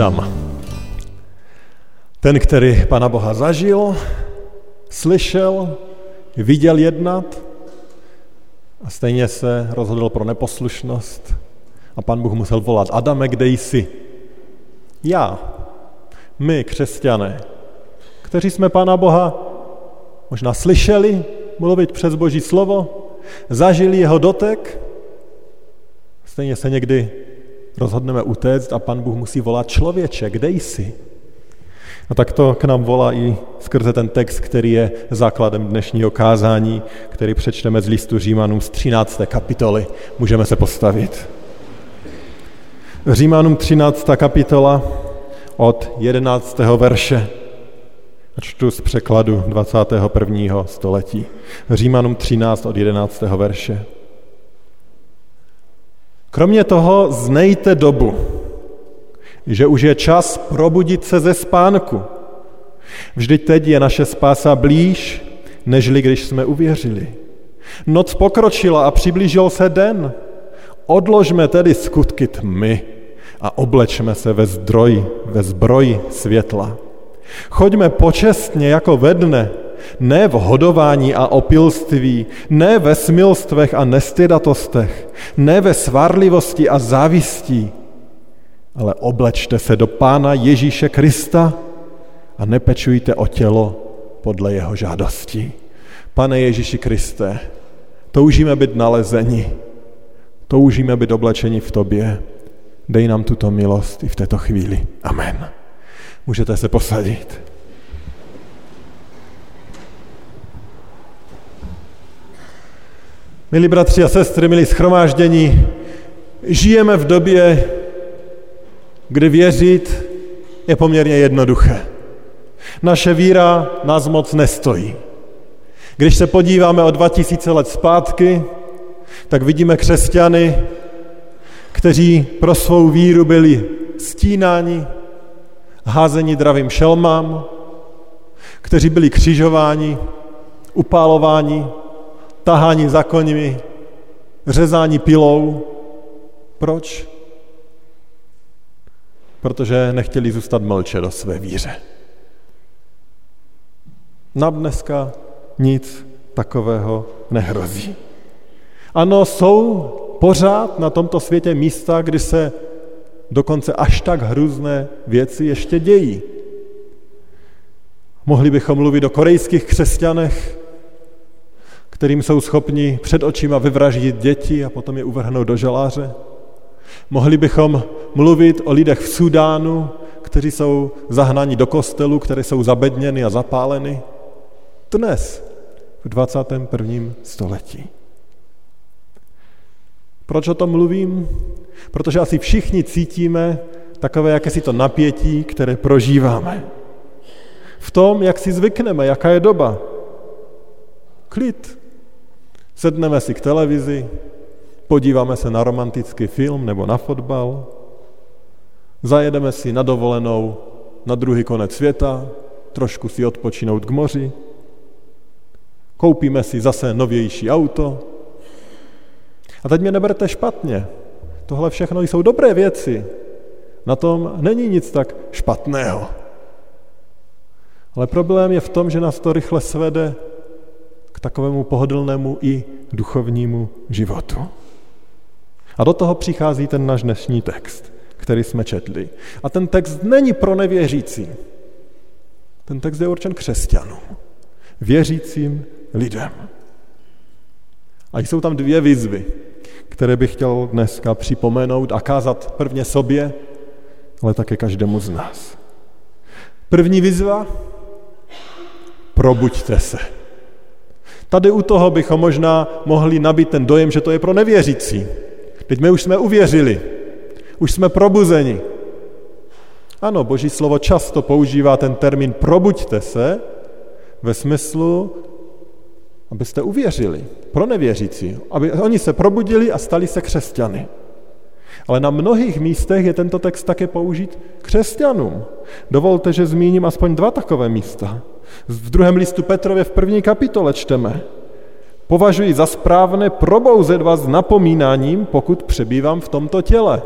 Adam. Ten, který Pana Boha zažil, slyšel, viděl jednat a stejně se rozhodl pro neposlušnost a pan Bůh musel volat, Adame, kde jsi? Já, my, křesťané, kteří jsme Pana Boha možná slyšeli mluvit přes Boží slovo, zažili jeho dotek, stejně se někdy rozhodneme utéct a pan Bůh musí volat člověče, kde jsi? A tak to k nám volá i skrze ten text, který je základem dnešního kázání, který přečteme z listu Římanům z 13. kapitoly. Můžeme se postavit. Římanům 13. kapitola od 11. verše. Čtu z překladu 21. století. Římanům 13 od 11. verše. Kromě toho znejte dobu, že už je čas probudit se ze spánku. Vždyť teď je naše spása blíž, nežli když jsme uvěřili. Noc pokročila a přiblížil se den. Odložme tedy skutky tmy a oblečme se ve zdroj, ve zbroj světla. Choďme počestně jako ve dne, ne v hodování a opilství, ne ve smilstvech a nestydatostech, ne ve svarlivosti a závistí, ale oblečte se do Pána Ježíše Krista a nepečujte o tělo podle jeho žádosti. Pane Ježíši Kriste, toužíme být nalezeni, toužíme být oblečeni v Tobě. Dej nám tuto milost i v této chvíli. Amen. Můžete se posadit. Milí bratři a sestry, milí schromáždění, žijeme v době, kdy věřit je poměrně jednoduché. Naše víra nás moc nestojí. Když se podíváme o 2000 let zpátky, tak vidíme křesťany, kteří pro svou víru byli stínáni, házeni dravým šelmám, kteří byli křižováni, upálováni, tahání za koňmi, řezání pilou. Proč? Protože nechtěli zůstat mlče do své víře. Nám dneska nic takového nehrozí. Ano, jsou pořád na tomto světě místa, kdy se dokonce až tak hrůzné věci ještě dějí. Mohli bychom mluvit o korejských křesťanech, kterým jsou schopni před očima vyvraždit děti a potom je uvrhnout do žaláře. Mohli bychom mluvit o lidech v Sudánu, kteří jsou zahnáni do kostelu, které jsou zabedněny a zapáleny. Dnes, v 21. století. Proč o tom mluvím? Protože asi všichni cítíme takové jakési to napětí, které prožíváme. V tom, jak si zvykneme, jaká je doba. Klid, Sedneme si k televizi, podíváme se na romantický film nebo na fotbal, zajedeme si na dovolenou na druhý konec světa, trošku si odpočinout k moři, koupíme si zase novější auto. A teď mě neberte špatně, tohle všechno jsou dobré věci, na tom není nic tak špatného. Ale problém je v tom, že nás to rychle svede takovému pohodlnému i duchovnímu životu. A do toho přichází ten náš dnešní text, který jsme četli. A ten text není pro nevěřící. Ten text je určen křesťanům, věřícím lidem. A jsou tam dvě výzvy, které bych chtěl dneska připomenout a kázat prvně sobě, ale také každému z nás. První výzva, probuďte se. Tady u toho bychom možná mohli nabít ten dojem, že to je pro nevěřící. Teď my už jsme uvěřili, už jsme probuzeni. Ano, Boží slovo často používá ten termín probuďte se ve smyslu, abyste uvěřili, pro nevěřící, aby oni se probudili a stali se křesťany. Ale na mnohých místech je tento text také použít křesťanům. Dovolte, že zmíním aspoň dva takové místa. V druhém listu Petrově v první kapitole čteme. Považuji za správné probouzet vás napomínáním, pokud přebývám v tomto těle.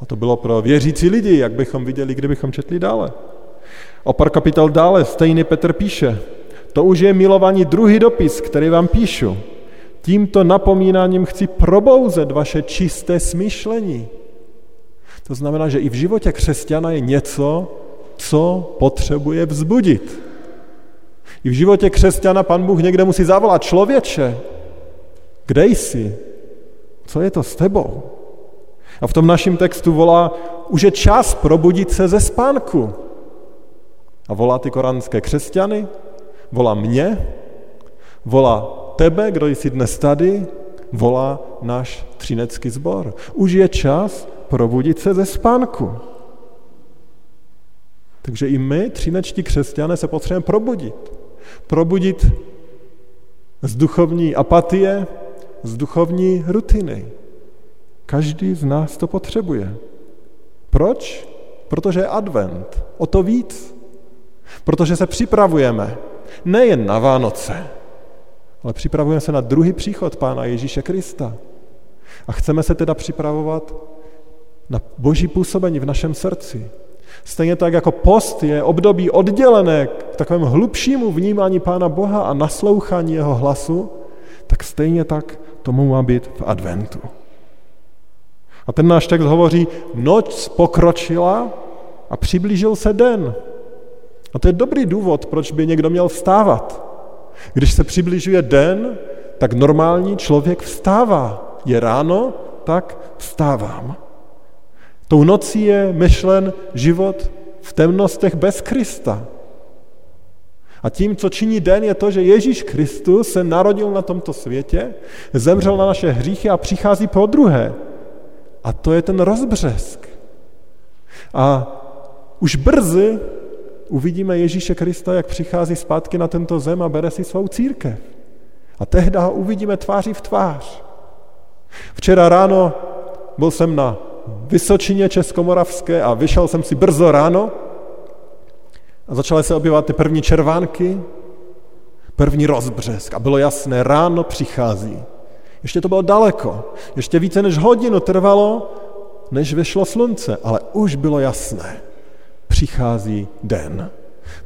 A to bylo pro věřící lidi, jak bychom viděli, kdybychom četli dále. O pár kapitol dále stejný Petr píše, to už je milovaní druhý dopis, který vám píšu. Tímto napomínáním chci probouzet vaše čisté smýšlení. To znamená, že i v životě křesťana je něco, co potřebuje vzbudit. I v životě křesťana pan Bůh někde musí zavolat člověče. Kde jsi? Co je to s tebou? A v tom našem textu volá, už je čas probudit se ze spánku. A volá ty koránské křesťany, volá mě, volá tebe, kdo jsi dnes tady, volá náš třinecký sbor. Už je čas probudit se ze spánku. Takže i my, třinečtí křesťané, se potřebujeme probudit. Probudit z duchovní apatie, z duchovní rutiny. Každý z nás to potřebuje. Proč? Protože je advent. O to víc. Protože se připravujeme nejen na Vánoce, ale připravujeme se na druhý příchod Pána Ježíše Krista. A chceme se teda připravovat na boží působení v našem srdci. Stejně tak jako post je období oddělené k takovému hlubšímu vnímání Pána Boha a naslouchání jeho hlasu, tak stejně tak tomu má být v adventu. A ten náš text hovoří, noc pokročila a přiblížil se den. A to je dobrý důvod, proč by někdo měl vstávat. Když se přibližuje den, tak normální člověk vstává. Je ráno, tak vstávám. Tou nocí je myšlen život v temnostech bez Krista. A tím, co činí den, je to, že Ježíš Kristus se narodil na tomto světě, zemřel na naše hříchy a přichází po druhé. A to je ten rozbřesk. A už brzy uvidíme Ježíše Krista, jak přichází zpátky na tento zem a bere si svou církev. A tehdy ho uvidíme tváří v tvář. Včera ráno byl jsem na Vysočině Českomoravské a vyšel jsem si brzo ráno a začaly se objevat ty první červánky, první rozbřesk a bylo jasné, ráno přichází. Ještě to bylo daleko, ještě více než hodinu trvalo, než vyšlo slunce, ale už bylo jasné přichází den,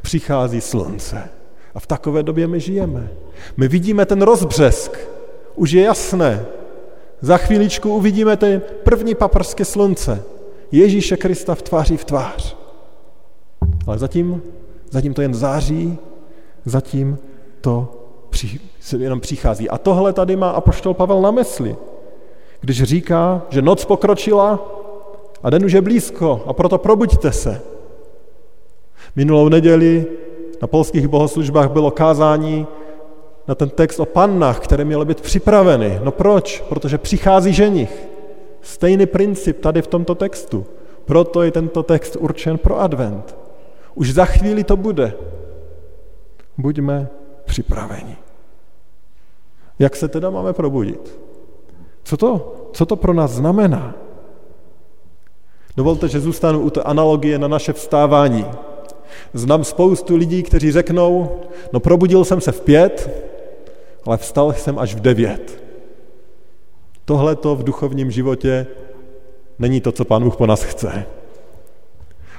přichází slunce. A v takové době my žijeme. My vidíme ten rozbřesk, už je jasné. Za chvíličku uvidíme ten první paprské slunce, Ježíše Krista v tváři v tvář. Ale zatím, zatím to jen září, zatím to při, se jenom přichází. A tohle tady má apoštol Pavel na mysli, když říká, že noc pokročila a den už je blízko a proto probuďte se. Minulou neděli na polských bohoslužbách bylo kázání na ten text o pannách, které měly být připraveny. No proč? Protože přichází ženich. Stejný princip tady v tomto textu. Proto je tento text určen pro advent. Už za chvíli to bude. Buďme připraveni. Jak se teda máme probudit? Co to, co to pro nás znamená? Dovolte, že zůstanu u té analogie na naše vstávání. Znám spoustu lidí, kteří řeknou, no probudil jsem se v pět, ale vstal jsem až v devět. Tohle to v duchovním životě není to, co Pán Bůh po nás chce.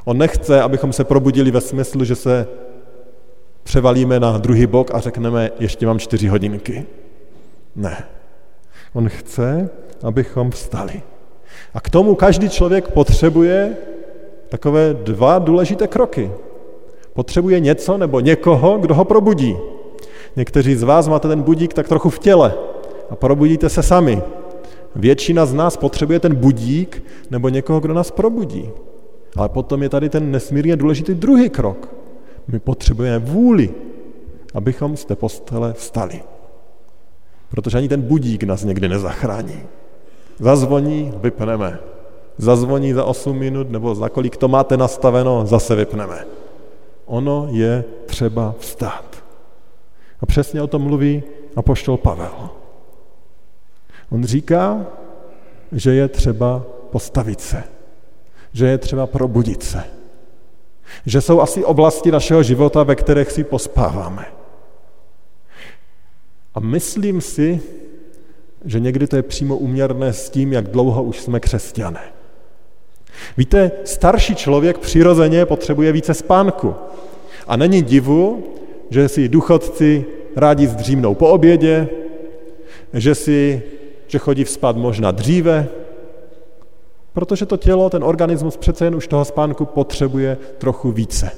On nechce, abychom se probudili ve smyslu, že se převalíme na druhý bok a řekneme, ještě mám čtyři hodinky. Ne. On chce, abychom vstali. A k tomu každý člověk potřebuje takové dva důležité kroky. Potřebuje něco nebo někoho, kdo ho probudí. Někteří z vás máte ten budík tak trochu v těle a probudíte se sami. Většina z nás potřebuje ten budík nebo někoho, kdo nás probudí. Ale potom je tady ten nesmírně důležitý druhý krok. My potřebujeme vůli, abychom z té postele vstali. Protože ani ten budík nás někdy nezachrání. Zazvoní, vypneme. Zazvoní za 8 minut, nebo za kolik to máte nastaveno, zase vypneme. Ono je třeba vstát. A přesně o tom mluví apoštol Pavel. On říká, že je třeba postavit se, že je třeba probudit se, že jsou asi oblasti našeho života, ve kterých si pospáváme. A myslím si, že někdy to je přímo uměrné s tím, jak dlouho už jsme křesťané. Víte, starší člověk přirozeně potřebuje více spánku. A není divu, že si duchodci rádi zdřímnou po obědě, že si, že chodí vzpát možná dříve, protože to tělo, ten organismus přece jen už toho spánku potřebuje trochu více.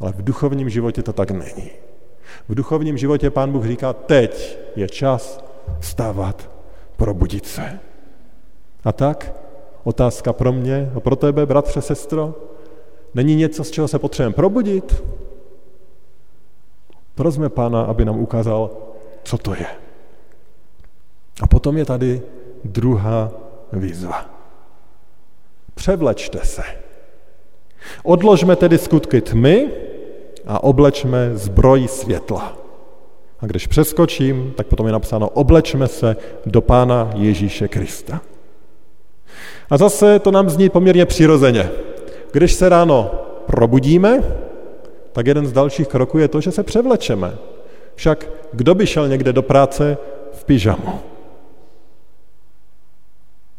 Ale v duchovním životě to tak není. V duchovním životě pán Bůh říká, teď je čas vstávat, probudit se. A tak otázka pro mě a pro tebe, bratře, sestro, není něco, z čeho se potřebujeme probudit? Prosme pána, aby nám ukázal, co to je. A potom je tady druhá výzva. Převlečte se. Odložme tedy skutky tmy a oblečme zbroj světla. A když přeskočím, tak potom je napsáno, oblečme se do Pána Ježíše Krista. A zase to nám zní poměrně přirozeně. Když se ráno probudíme, tak jeden z dalších kroků je to, že se převlečeme. Však kdo by šel někde do práce v pyžamu?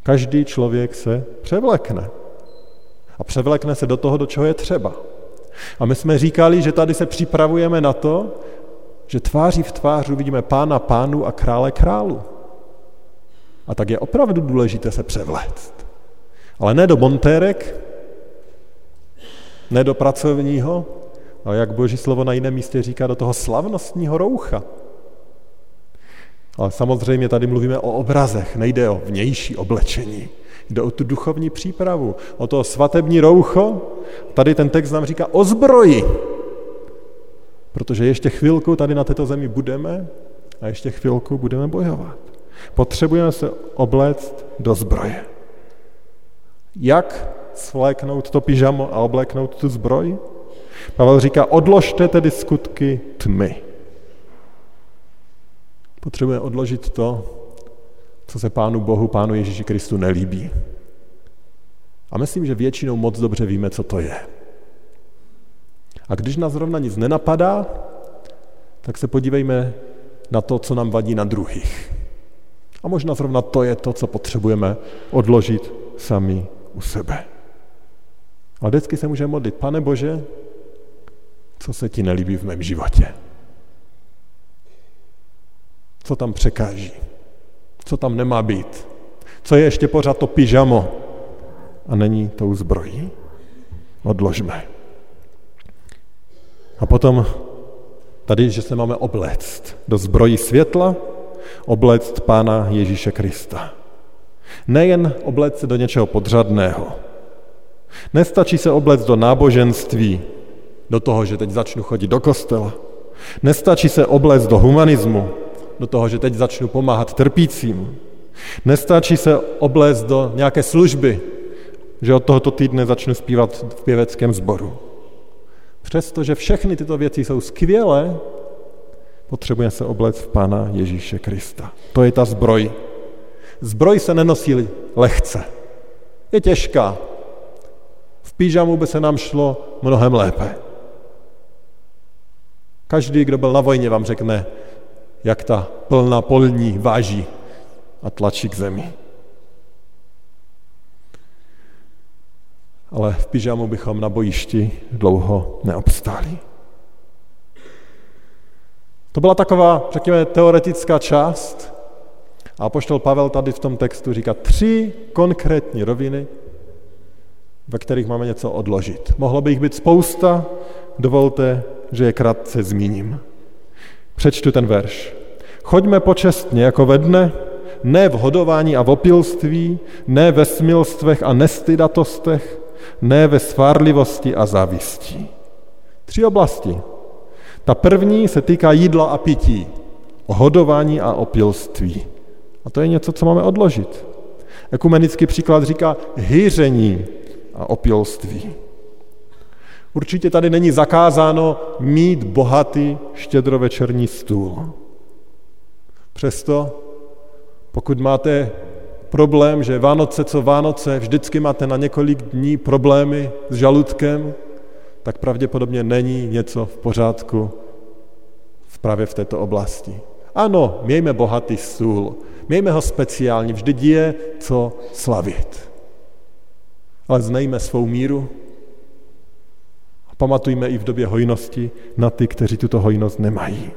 Každý člověk se převlekne. A převlekne se do toho, do čeho je třeba. A my jsme říkali, že tady se připravujeme na to, že tváří v tvář uvidíme pána pánu a krále králu. A tak je opravdu důležité se převléct. Ale ne do montérek, ne do pracovního, ale jak boží slovo na jiném místě říká, do toho slavnostního roucha. Ale samozřejmě tady mluvíme o obrazech, nejde o vnější oblečení. Jde o tu duchovní přípravu, o to svatební roucho. Tady ten text nám říká o zbroji. Protože ještě chvilku tady na této zemi budeme a ještě chvilku budeme bojovat. Potřebujeme se obléct do zbroje. Jak svléknout to pyžamo a obléknout tu zbroj? Pavel říká, odložte tedy skutky tmy. Potřebujeme odložit to, co se Pánu Bohu, Pánu Ježíši Kristu nelíbí. A myslím, že většinou moc dobře víme, co to je. A když nás zrovna nic nenapadá, tak se podívejme na to, co nám vadí na druhých. A možná zrovna to je to, co potřebujeme odložit sami u sebe. A vždycky se můžeme modlit, pane Bože, co se ti nelíbí v mém životě? Co tam překáží? Co tam nemá být? Co je ještě pořád to pyžamo? A není tou zbrojí? Odložme. A potom tady, že se máme obléct do zbrojí světla, obléct Pána Ježíše Krista. Nejen obléct se do něčeho podřadného. Nestačí se obléct do náboženství, do toho, že teď začnu chodit do kostela. Nestačí se obléct do humanismu, do toho, že teď začnu pomáhat trpícím. Nestačí se obléct do nějaké služby, že od tohoto týdne začnu zpívat v pěveckém sboru. Přestože všechny tyto věci jsou skvělé, potřebujeme se obléct v Pána Ježíše Krista. To je ta zbroj. Zbroj se nenosí lehce. Je těžká. V pížamu by se nám šlo mnohem lépe. Každý, kdo byl na vojně, vám řekne, jak ta plná polní váží a tlačí k zemi. Ale v pyžamu bychom na bojišti dlouho neobstáli. To byla taková, řekněme, teoretická část. A poštol Pavel tady v tom textu říká tři konkrétní roviny, ve kterých máme něco odložit. Mohlo by jich být spousta, dovolte, že je krátce zmíním. Přečtu ten verš. Choďme počestně jako ve dne, ne v hodování a v opilství, ne ve smilstvech a nestydatostech, ne ve svárlivosti a závisti. Tři oblasti. Ta první se týká jídla a pití, hodování a opilství. A to je něco, co máme odložit. Ekumenický příklad říká hýření a opilství. Určitě tady není zakázáno mít bohatý štědrovečerní stůl. Přesto, pokud máte problém, že Vánoce co Vánoce, vždycky máte na několik dní problémy s žaludkem, tak pravděpodobně není něco v pořádku právě v této oblasti. Ano, mějme bohatý stůl, mějme ho speciální, vždyť je co slavit. Ale znejme svou míru pamatujme i v době hojnosti na ty, kteří tuto hojnost nemají.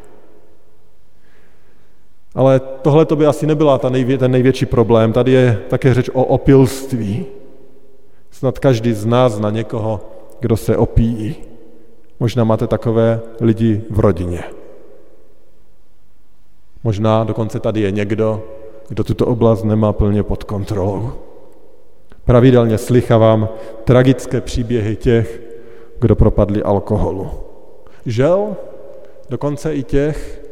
Ale tohle to by asi nebyla ta nejvě, ten největší problém. Tady je také řeč o opilství. Snad každý z nás na někoho, kdo se opíjí. Možná máte takové lidi v rodině. Možná dokonce tady je někdo, kdo tuto oblast nemá plně pod kontrolou. Pravidelně slychávám tragické příběhy těch, kdo propadli alkoholu. Žel dokonce i těch,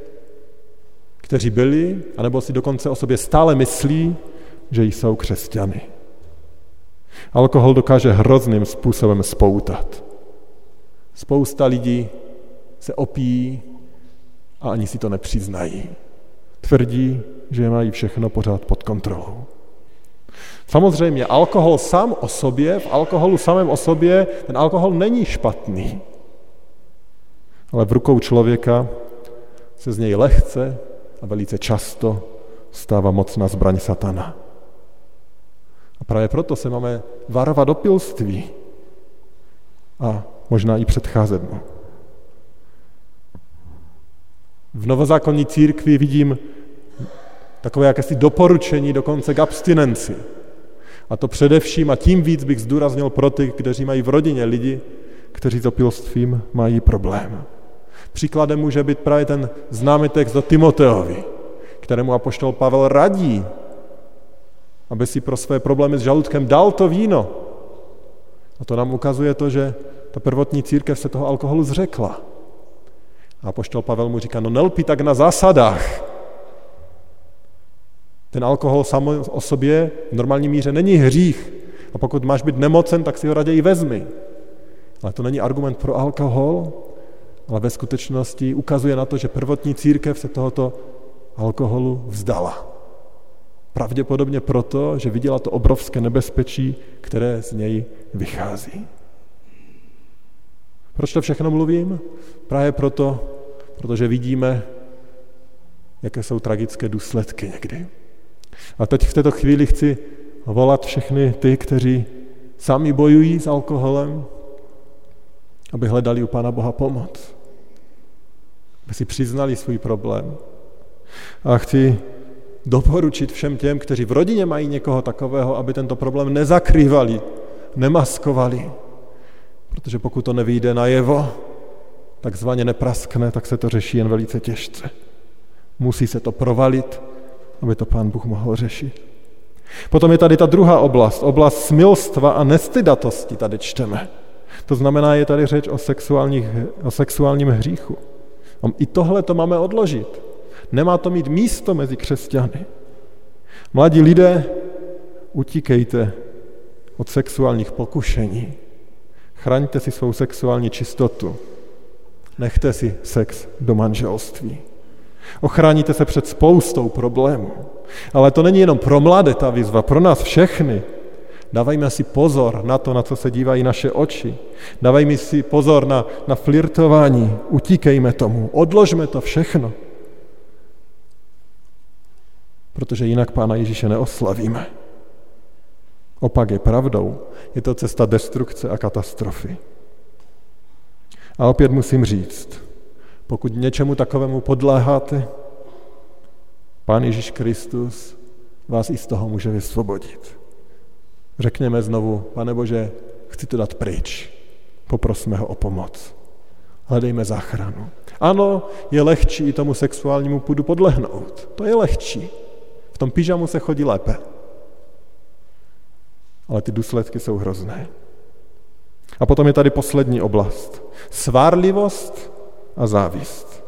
kteří byli, anebo si dokonce o sobě stále myslí, že jsou křesťany. Alkohol dokáže hrozným způsobem spoutat. Spousta lidí se opíjí a ani si to nepřiznají. Tvrdí, že mají všechno pořád pod kontrolou. Samozřejmě, alkohol sám o sobě, v alkoholu samém o sobě, ten alkohol není špatný. Ale v rukou člověka se z něj lehce a velice často stává mocná zbraň satana. A právě proto se máme varovat opilství a možná i předcházet mu. V novozákonní církvi vidím takové jakési doporučení dokonce k abstinenci. A to především a tím víc bych zdůraznil pro ty, kteří mají v rodině lidi, kteří s opilstvím mají problém. Příkladem může být právě ten známý text do Timoteovi, kterému apoštol Pavel radí, aby si pro své problémy s žaludkem dal to víno. A to nám ukazuje to, že ta prvotní církev se toho alkoholu zřekla. A poštol Pavel mu říká, no nelpí tak na zásadách. Ten alkohol sám o sobě v normální míře není hřích. A pokud máš být nemocen, tak si ho raději vezmi. Ale to není argument pro alkohol, ale ve skutečnosti ukazuje na to, že prvotní církev se tohoto alkoholu vzdala. Pravděpodobně proto, že viděla to obrovské nebezpečí, které z něj vychází. Proč to všechno mluvím? Právě proto, protože vidíme, jaké jsou tragické důsledky někdy. A teď v této chvíli chci volat všechny ty, kteří sami bojují s alkoholem, aby hledali u Pána Boha pomoc. Aby si přiznali svůj problém. A chci doporučit všem těm, kteří v rodině mají někoho takového, aby tento problém nezakrývali, nemaskovali, Protože pokud to nevyjde najevo, takzvaně nepraskne, tak se to řeší jen velice těžce. Musí se to provalit, aby to pán Bůh mohl řešit. Potom je tady ta druhá oblast, oblast smilstva a nestydatosti, tady čteme. To znamená, je tady řeč o, sexuálních, o sexuálním hříchu. A I tohle to máme odložit. Nemá to mít místo mezi křesťany. Mladí lidé, utíkejte od sexuálních pokušení. Chraňte si svou sexuální čistotu. Nechte si sex do manželství. Ochráníte se před spoustou problémů. Ale to není jenom pro mladé ta výzva, pro nás všechny. Dávajme si pozor na to, na co se dívají naše oči. Dávajme si pozor na, na flirtování. Utíkejme tomu. Odložme to všechno. Protože jinak Pána Ježíše neoslavíme. Opak je pravdou. Je to cesta destrukce a katastrofy. A opět musím říct, pokud něčemu takovému podléháte, Pán Ježíš Kristus vás i z toho může vysvobodit. Řekněme znovu, pane Bože, chci to dát pryč. Poprosme ho o pomoc. Hledejme záchranu. Ano, je lehčí i tomu sexuálnímu půdu podlehnout. To je lehčí. V tom pyžamu se chodí lépe ale ty důsledky jsou hrozné. A potom je tady poslední oblast. Svárlivost a závist.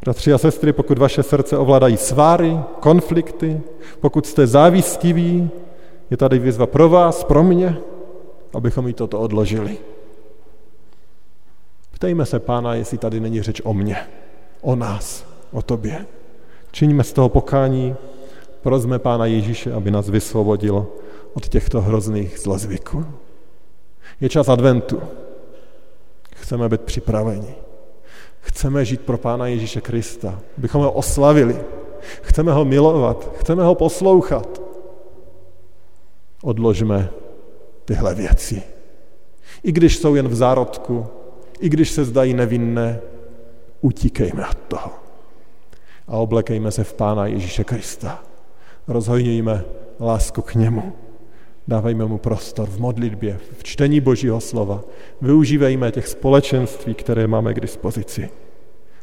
Bratři a sestry, pokud vaše srdce ovládají sváry, konflikty, pokud jste závistiví, Je tady výzva pro vás, pro mě, abychom jí toto odložili. Ptejme se pána, jestli tady není řeč o mně, o nás, o tobě. Čiňme z toho pokání, prozme pána Ježíše, aby nás vysvobodil od těchto hrozných zlozvyků. Je čas adventu. Chceme být připraveni. Chceme žít pro Pána Ježíše Krista, abychom ho oslavili. Chceme ho milovat, chceme ho poslouchat. Odložme tyhle věci. I když jsou jen v zárodku, i když se zdají nevinné, utíkejme od toho. A oblekejme se v Pána Ježíše Krista. Rozhojňujme lásku k němu. Dávejme mu prostor v modlitbě, v čtení Božího slova. Využívejme těch společenství, které máme k dispozici.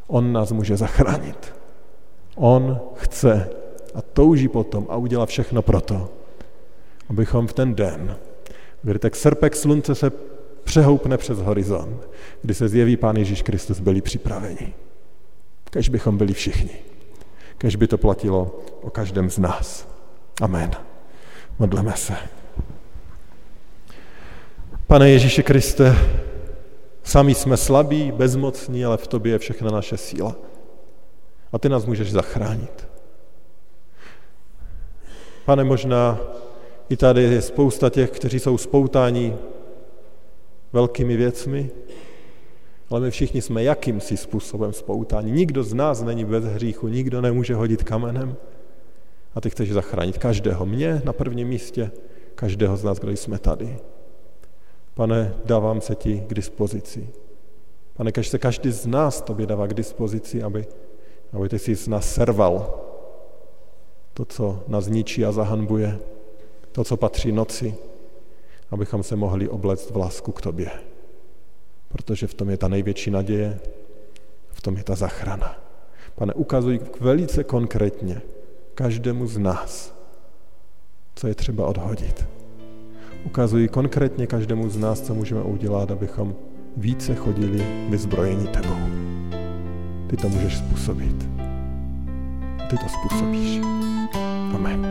On nás může zachránit. On chce a touží potom a udělá všechno proto, abychom v ten den, kdy tak srpek slunce se přehoupne přes horizont, kdy se zjeví Pán Ježíš Kristus, byli připraveni. Kež bychom byli všichni. Kež by to platilo o každém z nás. Amen. Modleme se. Pane Ježíši Kriste, sami jsme slabí, bezmocní, ale v tobě je všechna naše síla. A ty nás můžeš zachránit. Pane, možná i tady je spousta těch, kteří jsou spoutáni velkými věcmi, ale my všichni jsme jakýmsi způsobem spoutání. Nikdo z nás není bez hříchu, nikdo nemůže hodit kamenem. A ty chceš zachránit každého mě na prvním místě, každého z nás, kdo jsme tady. Pane, dávám se ti k dispozici. Pane, kež se každý z nás tobě dává k dispozici, aby, aby ty jsi z nás serval to, co nás ničí a zahanbuje, to, co patří noci, abychom se mohli obléct v lásku k tobě. Protože v tom je ta největší naděje, v tom je ta zachrana. Pane, ukazuj velice konkrétně každému z nás, co je třeba odhodit ukazují konkrétně každému z nás, co můžeme udělat, abychom více chodili vyzbrojení tebou. Ty to můžeš způsobit. Ty to způsobíš. Amen.